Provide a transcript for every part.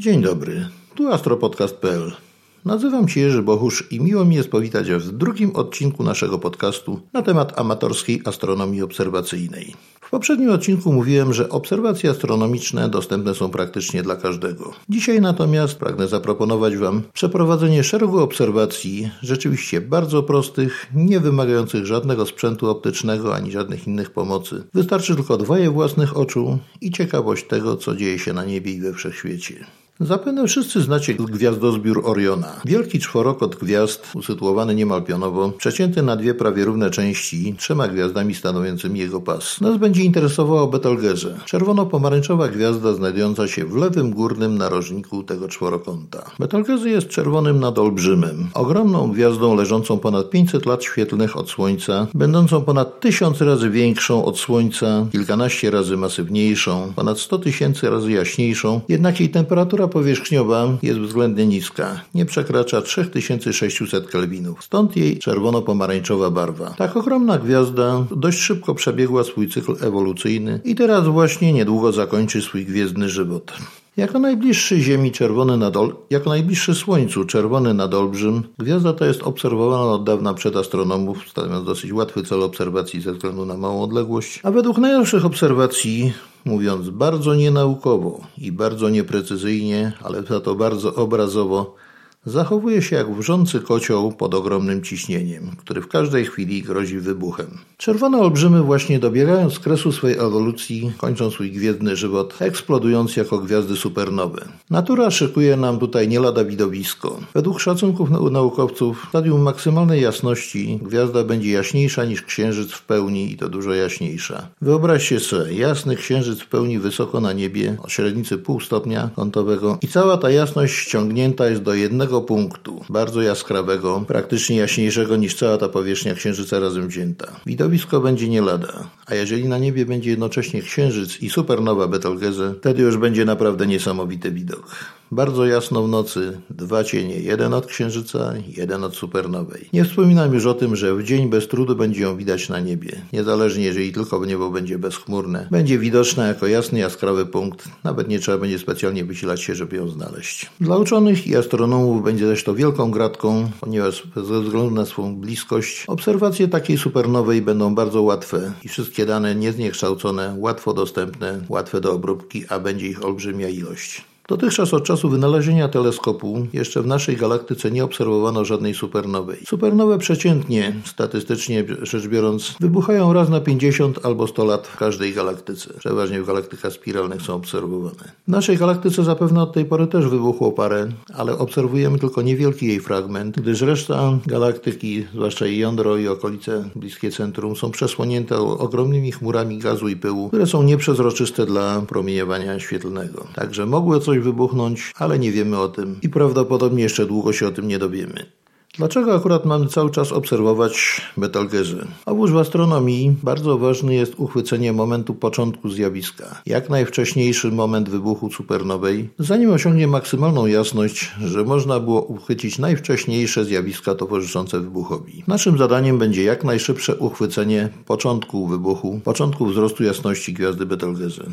Dzień dobry, tu astropodcast.pl. Nazywam się Jerzy Bochusz i miło mi jest powitać w drugim odcinku naszego podcastu na temat amatorskiej astronomii obserwacyjnej. W poprzednim odcinku mówiłem, że obserwacje astronomiczne dostępne są praktycznie dla każdego. Dzisiaj natomiast pragnę zaproponować Wam przeprowadzenie szeregu obserwacji rzeczywiście bardzo prostych, nie wymagających żadnego sprzętu optycznego ani żadnych innych pomocy. Wystarczy tylko dwoje własnych oczu i ciekawość tego, co dzieje się na niebie i we wszechświecie. Zapewne wszyscy znacie gwiazdozbiór Oriona. Wielki czworokąt gwiazd, usytuowany niemal pionowo, przecięty na dwie prawie równe części, trzema gwiazdami stanowiącymi jego pas. Nas będzie interesowało Betelgeuse, czerwono-pomarańczowa gwiazda znajdująca się w lewym górnym narożniku tego czworokąta. Betelgeuse jest czerwonym nadolbrzymem, ogromną gwiazdą leżącą ponad 500 lat świetlnych od Słońca, będącą ponad tysiąc razy większą od Słońca, kilkanaście razy masywniejszą, ponad 100 tysięcy razy jaśniejszą, jednak jej temperatura powierzchniowa jest względnie niska. Nie przekracza 3600 kelwinów. Stąd jej czerwono-pomarańczowa barwa. Tak ogromna gwiazda dość szybko przebiegła swój cykl ewolucyjny i teraz właśnie niedługo zakończy swój gwiezdny żywot. Jako najbliższy Ziemi czerwony nadol, jako najbliższy Słońcu czerwony nadolbrzym, gwiazda ta jest obserwowana od dawna przed astronomów, stanowiąc dosyć łatwy cel obserwacji ze względu na małą odległość, a według najnowszych obserwacji mówiąc bardzo nienaukowo i bardzo nieprecyzyjnie, ale za to bardzo obrazowo, Zachowuje się jak wrzący kocioł pod ogromnym ciśnieniem, który w każdej chwili grozi wybuchem. Czerwone olbrzymy właśnie dobiegają z kresu swojej ewolucji, kończą swój gwiezdny żywot, eksplodując jako gwiazdy supernowe. Natura szykuje nam tutaj nie lada widowisko. Według szacunków naukowców w stadium maksymalnej jasności gwiazda będzie jaśniejsza niż księżyc w pełni i to dużo jaśniejsza. Wyobraźcie sobie, jasny księżyc w pełni wysoko na niebie o średnicy pół stopnia kątowego i cała ta jasność ściągnięta jest do jednego jednego punktu, bardzo jaskrawego, praktycznie jaśniejszego niż cała ta powierzchnia Księżyca razem wzięta. Widowisko będzie nie lada, a jeżeli na niebie będzie jednocześnie Księżyc i supernowa Betelgeuse, wtedy już będzie naprawdę niesamowity widok. Bardzo jasno w nocy, dwa cienie, jeden od księżyca, jeden od supernowej. Nie wspominam już o tym, że w dzień bez trudu będzie ją widać na niebie. Niezależnie, jeżeli tylko niebo będzie bezchmurne. Będzie widoczna jako jasny, jaskrawy punkt. Nawet nie trzeba będzie specjalnie wysilać się, żeby ją znaleźć. Dla uczonych i astronomów będzie też to wielką gratką, ponieważ ze względu na swą bliskość obserwacje takiej supernowej będą bardzo łatwe i wszystkie dane niezniekształcone, łatwo dostępne, łatwe do obróbki, a będzie ich olbrzymia ilość. Dotychczas od czasu wynalezienia teleskopu jeszcze w naszej galaktyce nie obserwowano żadnej supernowej. Supernowe przeciętnie, statystycznie rzecz biorąc, wybuchają raz na 50 albo 100 lat w każdej galaktyce. Przeważnie w galaktykach spiralnych są obserwowane. W naszej galaktyce zapewne od tej pory też wybuchło parę, ale obserwujemy tylko niewielki jej fragment, gdyż reszta galaktyki, zwłaszcza jej jądro i okolice bliskie centrum, są przesłonięte ogromnymi chmurami gazu i pyłu, które są nieprzezroczyste dla promieniowania świetlnego. Także mogły coś wybuchnąć, ale nie wiemy o tym i prawdopodobnie jeszcze długo się o tym nie dowiemy. Dlaczego akurat mamy cały czas obserwować Betelgeuse? Otóż w astronomii bardzo ważny jest uchwycenie momentu początku zjawiska. Jak najwcześniejszy moment wybuchu supernowej, zanim osiągnie maksymalną jasność, że można było uchwycić najwcześniejsze zjawiska towarzyszące wybuchowi. Naszym zadaniem będzie jak najszybsze uchwycenie początku wybuchu, początku wzrostu jasności gwiazdy Betelgeuse.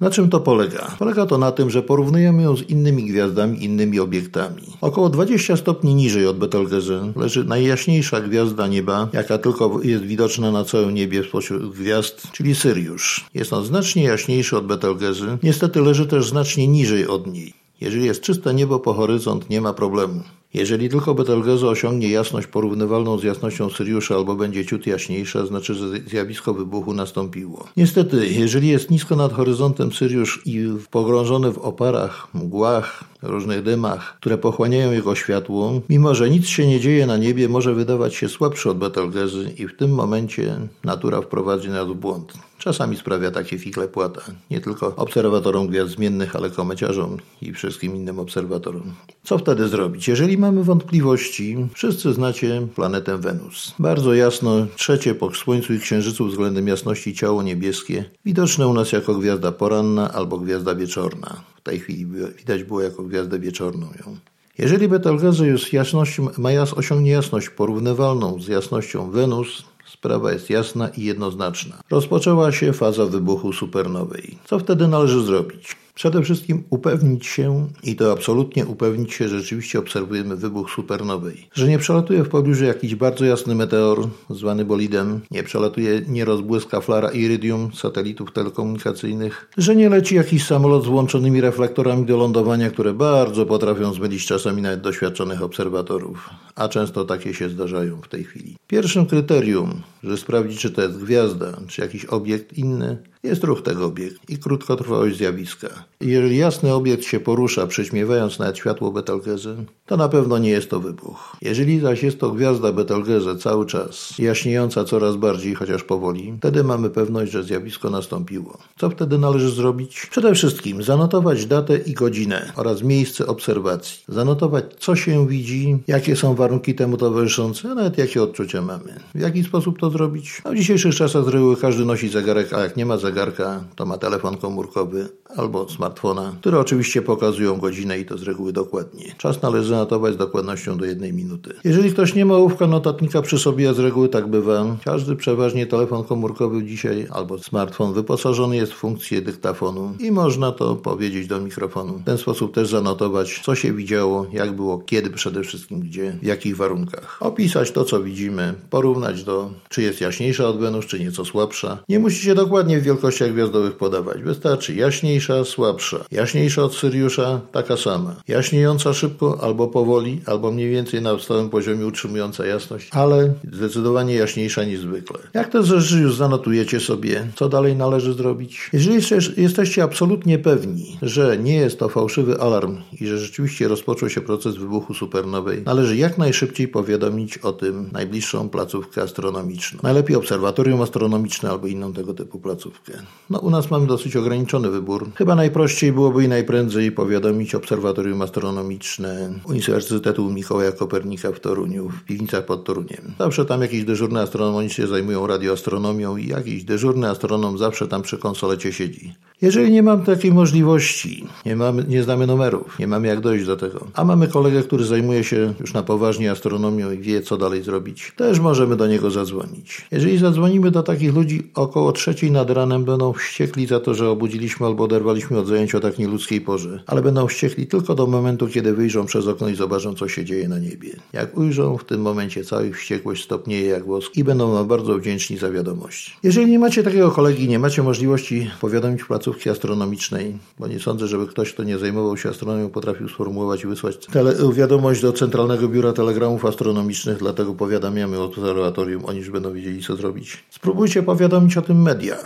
Na czym to polega? Polega to na tym, że porównujemy ją z innymi gwiazdami, innymi obiektami. Około 20 stopni niżej od Betelgeuse leży najjaśniejsza gwiazda nieba, jaka tylko jest widoczna na całym niebie spośród gwiazd, czyli Syriusz. Jest on znacznie jaśniejszy od Betelgeuse, niestety leży też znacznie niżej od niej. Jeżeli jest czyste niebo po horyzont, nie ma problemu. Jeżeli tylko Betelgeuse osiągnie jasność porównywalną z jasnością Syriusza albo będzie ciut jaśniejsza, znaczy, że zjawisko wybuchu nastąpiło. Niestety, jeżeli jest nisko nad horyzontem Syriusz i pogrążony w oparach, mgłach, różnych dymach, które pochłaniają jego światło, mimo że nic się nie dzieje na niebie, może wydawać się słabszy od Betelgeuse i w tym momencie natura wprowadzi nas w błąd. Czasami sprawia takie fikle płata, nie tylko obserwatorom gwiazd zmiennych, ale komeciarzom i wszystkim innym obserwatorom. Co wtedy zrobić? Jeżeli mamy wątpliwości, wszyscy znacie planetę Wenus. Bardzo jasno, trzecie po Słońcu i Księżycu względem jasności ciało niebieskie, widoczne u nas jako gwiazda poranna albo gwiazda wieczorna. W tej chwili widać było jako gwiazdę wieczorną ją. Jeżeli Betelgeuse już jasnością, ma jas, osiągnie jasność porównywalną z jasnością Wenus, Sprawa jest jasna i jednoznaczna. Rozpoczęła się faza wybuchu supernowej. Co wtedy należy zrobić? Przede wszystkim upewnić się, i to absolutnie upewnić się, że rzeczywiście obserwujemy wybuch supernowej. Że nie przelatuje w pobliżu jakiś bardzo jasny meteor, zwany bolidem, nie przelatuje, nie rozbłyska flara iridium satelitów telekomunikacyjnych, że nie leci jakiś samolot z włączonymi reflektorami do lądowania, które bardzo potrafią zmylić czasami nawet doświadczonych obserwatorów, a często takie się zdarzają w tej chwili. Pierwszym kryterium, że sprawdzić, czy to jest gwiazda, czy jakiś obiekt inny, jest ruch tego obiektu i krótkotrwałość zjawiska. Jeżeli jasny obiekt się porusza, przyćmiewając nawet światło Betelgeuse, to na pewno nie jest to wybuch. Jeżeli zaś jest to gwiazda Betelgeuse cały czas, jaśniejąca coraz bardziej, chociaż powoli, wtedy mamy pewność, że zjawisko nastąpiło. Co wtedy należy zrobić? Przede wszystkim zanotować datę i godzinę oraz miejsce obserwacji. Zanotować, co się widzi, jakie są warunki temu towarzyszące, a nawet jakie odczucia mamy. W jaki sposób to zrobić? W dzisiejszych czasach z reguły każdy nosi zegarek, a jak nie ma zegarka, to ma telefon komórkowy albo smartfona, które oczywiście pokazują godzinę i to z reguły dokładnie. Czas należy zanotować z dokładnością do jednej minuty. Jeżeli ktoś nie ma ołówka notatnika przy sobie, a z reguły tak bywa, każdy przeważnie telefon komórkowy dzisiaj albo smartfon wyposażony jest w funkcję dyktafonu i można to powiedzieć do mikrofonu. W ten sposób też zanotować, co się widziało, jak było, kiedy przede wszystkim, gdzie, w jakich warunkach. Opisać to, co widzimy, porównać do, czy jest jaśniejsza od Wenus, czy nieco słabsza. Nie musicie dokładnie w wielkościach gwiazdowych podawać. Wystarczy jaśniejsza, słabsza. Jaśniejsza od Syriusza, taka sama. Jaśniejąca szybko albo powoli, albo mniej więcej na stałym poziomie utrzymująca jasność, ale zdecydowanie jaśniejsza niż zwykle. Jak te rzeczy już zanotujecie sobie, co dalej należy zrobić? Jeżeli jesteście absolutnie pewni, że nie jest to fałszywy alarm i że rzeczywiście rozpoczął się proces wybuchu supernowej, należy jak najszybciej powiadomić o tym najbliższą placówkę astronomiczną. Najlepiej obserwatorium astronomiczne albo inną tego typu placówkę. No u nas mamy dosyć ograniczony wybór. Chyba najprościej byłoby i najprędzej powiadomić obserwatorium astronomiczne Uniwersytetu Mikołaja Kopernika w Toruniu, w piwnicach pod Toruniem. Zawsze tam jakiś dyżurny astronom się zajmują radioastronomią i jakiś dyżurny astronom zawsze tam przy konsolecie siedzi. Jeżeli nie mam takiej możliwości, nie, mamy, nie znamy numerów, nie mamy jak dojść do tego, a mamy kolegę, który zajmuje się już na poważnie astronomią i wie, co dalej zrobić, też możemy do niego zadzwonić. Jeżeli zadzwonimy do takich ludzi około trzeciej nad ranem, będą wściekli za to, że obudziliśmy albo oderwaliśmy od zajęcia o tak nieludzkiej porze, ale będą wściekli tylko do momentu, kiedy wyjrzą przez okno i zobaczą, co się dzieje na niebie. Jak ujrzą, w tym momencie cała ich wściekłość stopnieje jak wosk i będą nam bardzo wdzięczni za wiadomość. Jeżeli nie macie takiego kolegi, nie macie możliwości powiadomić placówki astronomicznej, bo nie sądzę, żeby ktoś, kto nie zajmował się astronomią, potrafił sformułować i wysłać tele- wiadomość do Centralnego Biura Telegramów Astronomicznych, dlatego powiadamiamy obserwatorium, oni już będą wiedzieli, co zrobić. Spróbujcie powiadomić o tym media.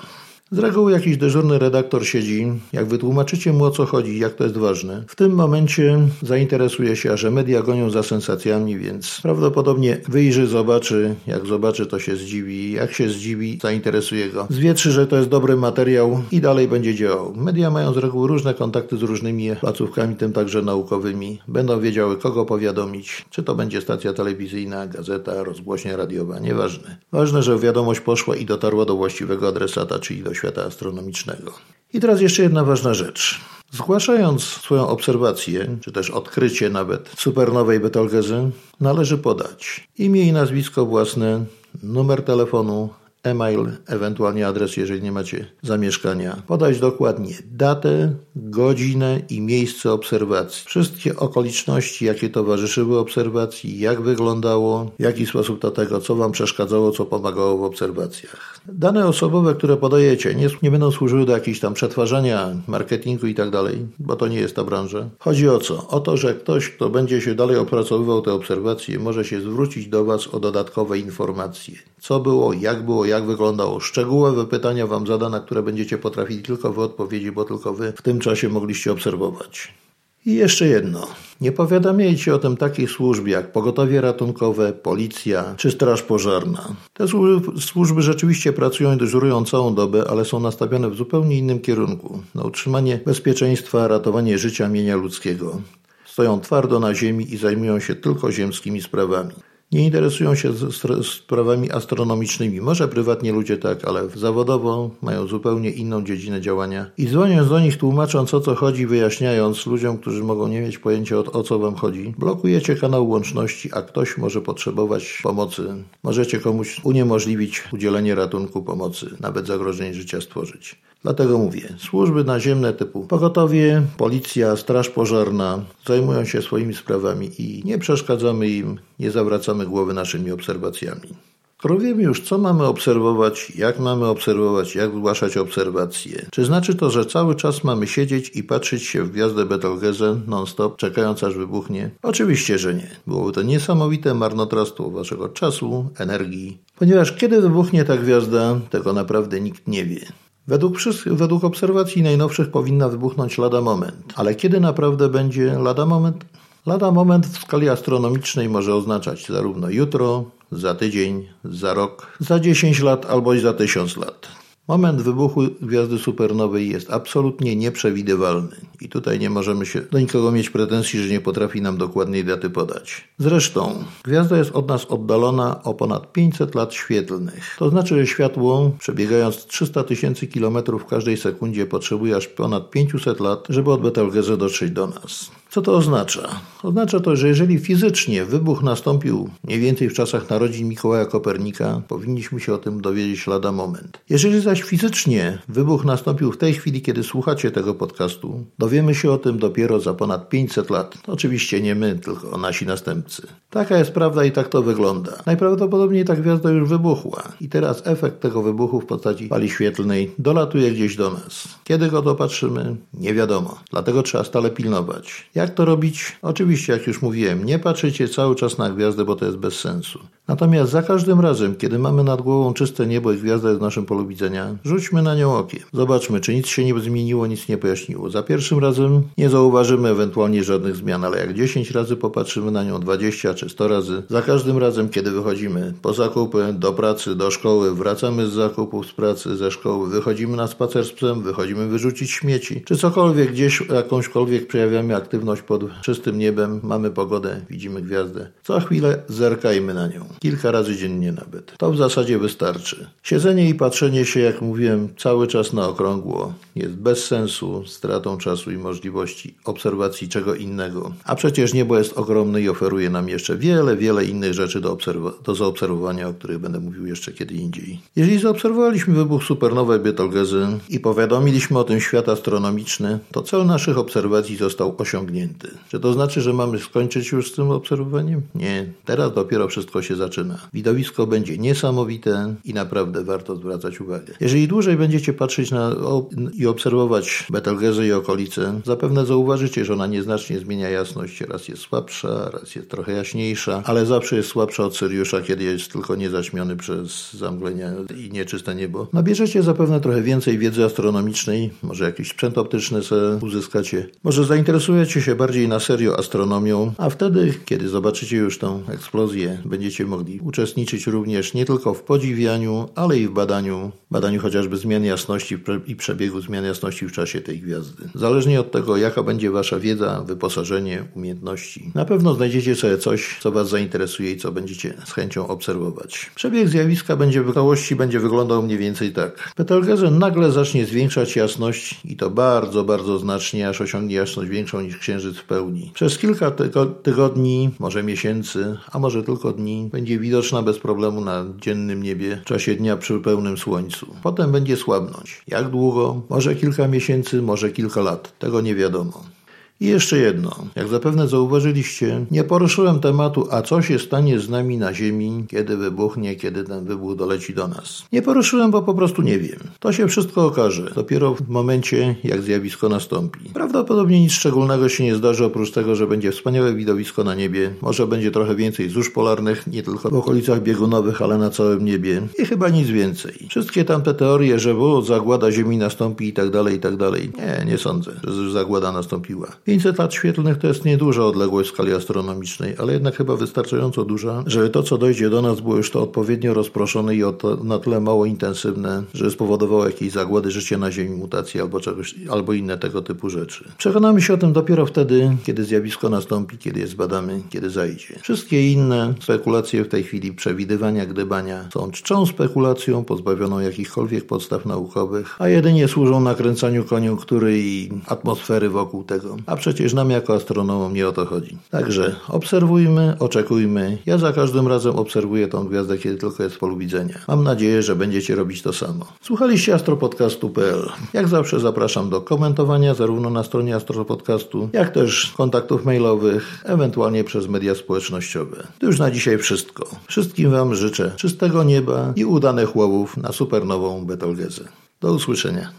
Z reguły jakiś dyżurny redaktor siedzi, jak wytłumaczycie mu o co chodzi, jak to jest ważne. W tym momencie zainteresuje się, a że media gonią za sensacjami, więc prawdopodobnie wyjrzy, zobaczy, jak zobaczy to się zdziwi, jak się zdziwi, zainteresuje go. Zwietrzy, że to jest dobry materiał i dalej będzie działał. Media mają z reguły różne kontakty z różnymi placówkami, tym także naukowymi. Będą wiedziały kogo powiadomić, czy to będzie stacja telewizyjna, gazeta, rozgłośnia radiowa, nieważne. Ważne, że wiadomość poszła i dotarła do właściwego adresata, czyli do świata astronomicznego. I teraz jeszcze jedna ważna rzecz. Zgłaszając swoją obserwację, czy też odkrycie nawet supernowej Betelgeuse, należy podać imię i nazwisko własne, numer telefonu, e-mail, ewentualnie adres, jeżeli nie macie zamieszkania. Podać dokładnie datę, godzinę i miejsce obserwacji. Wszystkie okoliczności, jakie towarzyszyły obserwacji, jak wyglądało, w jaki sposób do tego, co Wam przeszkadzało, co pomagało w obserwacjach. Dane osobowe, które podajecie, nie, nie będą służyły do jakichś tam przetwarzania, marketingu i tak dalej, bo to nie jest ta branża. Chodzi o co? O to, że ktoś, kto będzie się dalej opracowywał te obserwacje, może się zwrócić do Was o dodatkowe informacje. Co było, jak było, jak wyglądało. Szczegółowe pytania Wam zada, na które będziecie potrafili tylko Wy odpowiedzieć, bo tylko Wy w tym czasie mogliście obserwować. I jeszcze jedno. Nie powiadamiajcie o tym takiej służbie jak pogotowie ratunkowe, policja czy straż pożarna. Te służby rzeczywiście pracują i dyżurują całą dobę, ale są nastawione w zupełnie innym kierunku. Na utrzymanie bezpieczeństwa, ratowanie życia, mienia ludzkiego. Stoją twardo na ziemi i zajmują się tylko ziemskimi sprawami. Nie interesują się sprawami astronomicznymi. Może prywatnie ludzie tak, ale zawodowo mają zupełnie inną dziedzinę działania. I dzwoniąc do nich, tłumacząc o co chodzi, wyjaśniając ludziom, którzy mogą nie mieć pojęcia o, o co wam chodzi, blokujecie kanał łączności, a ktoś może potrzebować pomocy. Możecie komuś uniemożliwić udzielenie ratunku pomocy, nawet zagrożenie życia stworzyć. Dlatego mówię, służby naziemne typu pogotowie, policja, straż pożarna zajmują się swoimi sprawami i nie przeszkadzamy im, nie zawracamy głowy naszymi obserwacjami. Skoro wiemy już, co mamy obserwować, jak mamy obserwować, jak zgłaszać obserwacje, czy znaczy to, że cały czas mamy siedzieć i patrzeć się w gwiazdę Betelgeuse non-stop, czekając aż wybuchnie? Oczywiście, że nie. Byłoby to niesamowite marnotrawstwo waszego czasu, energii, ponieważ kiedy wybuchnie ta gwiazda, tego naprawdę nikt nie wie. Według, według obserwacji najnowszych powinna wybuchnąć lada moment. Ale kiedy naprawdę będzie lada moment? Lada moment w skali astronomicznej może oznaczać zarówno jutro, za tydzień, za rok, za 10 lat albo i za 1000 lat. Moment wybuchu gwiazdy supernowej jest absolutnie nieprzewidywalny i tutaj nie możemy się do nikogo mieć pretensji, że nie potrafi nam dokładnej daty podać. Zresztą, gwiazda jest od nas oddalona o ponad 500 lat świetlnych. To znaczy, że światło, przebiegając 300 tysięcy kilometrów w każdej sekundzie, potrzebuje aż ponad 500 lat, żeby od Betelgeuse dotrzeć do nas. Co to oznacza? Oznacza to, że jeżeli fizycznie wybuch nastąpił mniej więcej w czasach narodzin Mikołaja Kopernika, powinniśmy się o tym dowiedzieć lada moment. Jeżeli zaś fizycznie wybuch nastąpił w tej chwili, kiedy słuchacie tego podcastu, dowiemy się o tym dopiero za ponad 500 lat. Oczywiście nie my, tylko nasi następcy. Taka jest prawda i tak to wygląda. Najprawdopodobniej ta gwiazda już wybuchła i teraz efekt tego wybuchu w postaci fali świetlnej dolatuje gdzieś do nas. Kiedy go dopatrzymy? Nie wiadomo. Dlatego trzeba stale pilnować. Jak to robić? Oczywiście, jak już mówiłem, nie patrzycie cały czas na gwiazdę, bo to jest bez sensu. Natomiast za każdym razem, kiedy mamy nad głową czyste niebo i gwiazda jest w naszym polu widzenia, rzućmy na nią okiem. Zobaczmy, czy nic się nie zmieniło, nic nie pojaśniło. Za pierwszym razem nie zauważymy ewentualnie żadnych zmian, ale jak 10 razy popatrzymy na nią 20 czy 100 razy, za każdym razem, kiedy wychodzimy po zakupy, do pracy, do szkoły, wracamy z zakupów, z pracy, ze szkoły, wychodzimy na spacer z psem, wychodzimy wyrzucić śmieci, czy cokolwiek, gdzieś jakąśkolwiek przejawiamy aktywność pod czystym niebem, mamy pogodę, widzimy gwiazdę. Co chwilę zerkajmy na nią. Kilka razy dziennie nawet. To w zasadzie wystarczy. Siedzenie i patrzenie się, jak mówiłem, cały czas na okrągło jest bez sensu, stratą czasu i możliwości obserwacji czego innego. A przecież niebo jest ogromne i oferuje nam jeszcze wiele, wiele innych rzeczy do, do zaobserwowania, o których będę mówił jeszcze kiedy indziej. Jeżeli zaobserwowaliśmy wybuch supernowej Betelgeuse i powiadomiliśmy o tym świat astronomiczny, to cel naszych obserwacji został osiągnięty. Czy to znaczy, że mamy skończyć już z tym obserwowaniem? Nie. Teraz dopiero wszystko się zaczyna. Widowisko będzie niesamowite i naprawdę warto zwracać uwagę. Jeżeli dłużej będziecie patrzeć na i obserwować Betelgeuse i okolice, zapewne zauważycie, że ona nieznacznie zmienia jasność. Raz jest słabsza, raz jest trochę jaśniejsza, ale zawsze jest słabsza od Syriusza, kiedy jest tylko niezaćmiony przez zamglenia i nieczyste niebo. Nabierzecie zapewne trochę więcej wiedzy astronomicznej, może jakiś sprzęt optyczny sobie uzyskacie, może zainteresujecie się bardziej na serio astronomią, a wtedy, kiedy zobaczycie już tą eksplozję, będziecie mogli uczestniczyć również nie tylko w podziwianiu, ale i w badaniu, badaniu chociażby zmian jasności i przebiegu zmian jasności w czasie tej gwiazdy. Zależnie od tego, jaka będzie wasza wiedza, wyposażenie, umiejętności, na pewno znajdziecie sobie coś, co was zainteresuje i co będziecie z chęcią obserwować. Przebieg zjawiska będzie w całości będzie wyglądał mniej więcej tak. Betelgeuse nagle zacznie zwiększać jasność i to bardzo, bardzo znacznie, aż osiągnie jasność większą niż księżyc w pełni. Przez kilka tygodni, może miesięcy, a może tylko dni, będzie widoczna bez problemu na dziennym niebie w czasie dnia przy pełnym słońcu. Potem będzie słabnąć. Jak długo? Może kilka miesięcy, może kilka lat. Tego nie wiadomo. I jeszcze jedno. Jak zapewne zauważyliście, nie poruszyłem tematu, a co się stanie z nami na Ziemi, kiedy wybuchnie, kiedy ten wybuch doleci do nas. Nie poruszyłem, bo po prostu nie wiem. To się wszystko okaże dopiero w momencie, jak zjawisko nastąpi. Prawdopodobnie nic szczególnego się nie zdarzy, oprócz tego, że będzie wspaniałe widowisko na niebie. Może będzie trochę więcej zórz polarnych, nie tylko w okolicach biegunowych, ale na całym niebie. I chyba nic więcej. Wszystkie tamte teorie, że o, zagłada Ziemi nastąpi i tak dalej, i tak dalej. Nie, nie sądzę, że zagłada nastąpiła. 500 lat świetlnych to jest nieduża odległość w skali astronomicznej, ale jednak chyba wystarczająco duża, żeby to, co dojdzie do nas, było już to odpowiednio rozproszone i na tyle mało intensywne, że spowodowało jakieś zagłady życia na Ziemi, mutacje albo czegoś, albo inne tego typu rzeczy. Przekonamy się o tym dopiero wtedy, kiedy zjawisko nastąpi, kiedy je zbadamy, kiedy zajdzie. Wszystkie inne spekulacje w tej chwili, przewidywania, gdybania są czczą spekulacją pozbawioną jakichkolwiek podstaw naukowych, a jedynie służą nakręcaniu koniunktury i atmosfery wokół tego. A przecież nam jako astronomom nie o to chodzi. Także obserwujmy, oczekujmy. Ja za każdym razem obserwuję tą gwiazdę, kiedy tylko jest w polu widzenia. Mam nadzieję, że będziecie robić to samo. Słuchaliście astropodcastu.pl. Jak zawsze zapraszam do komentowania zarówno na stronie Astropodcastu, jak też kontaktów mailowych, ewentualnie przez media społecznościowe. To już na dzisiaj wszystko. Wszystkim Wam życzę czystego nieba i udanych łowów na supernową Betelgezę. Do usłyszenia.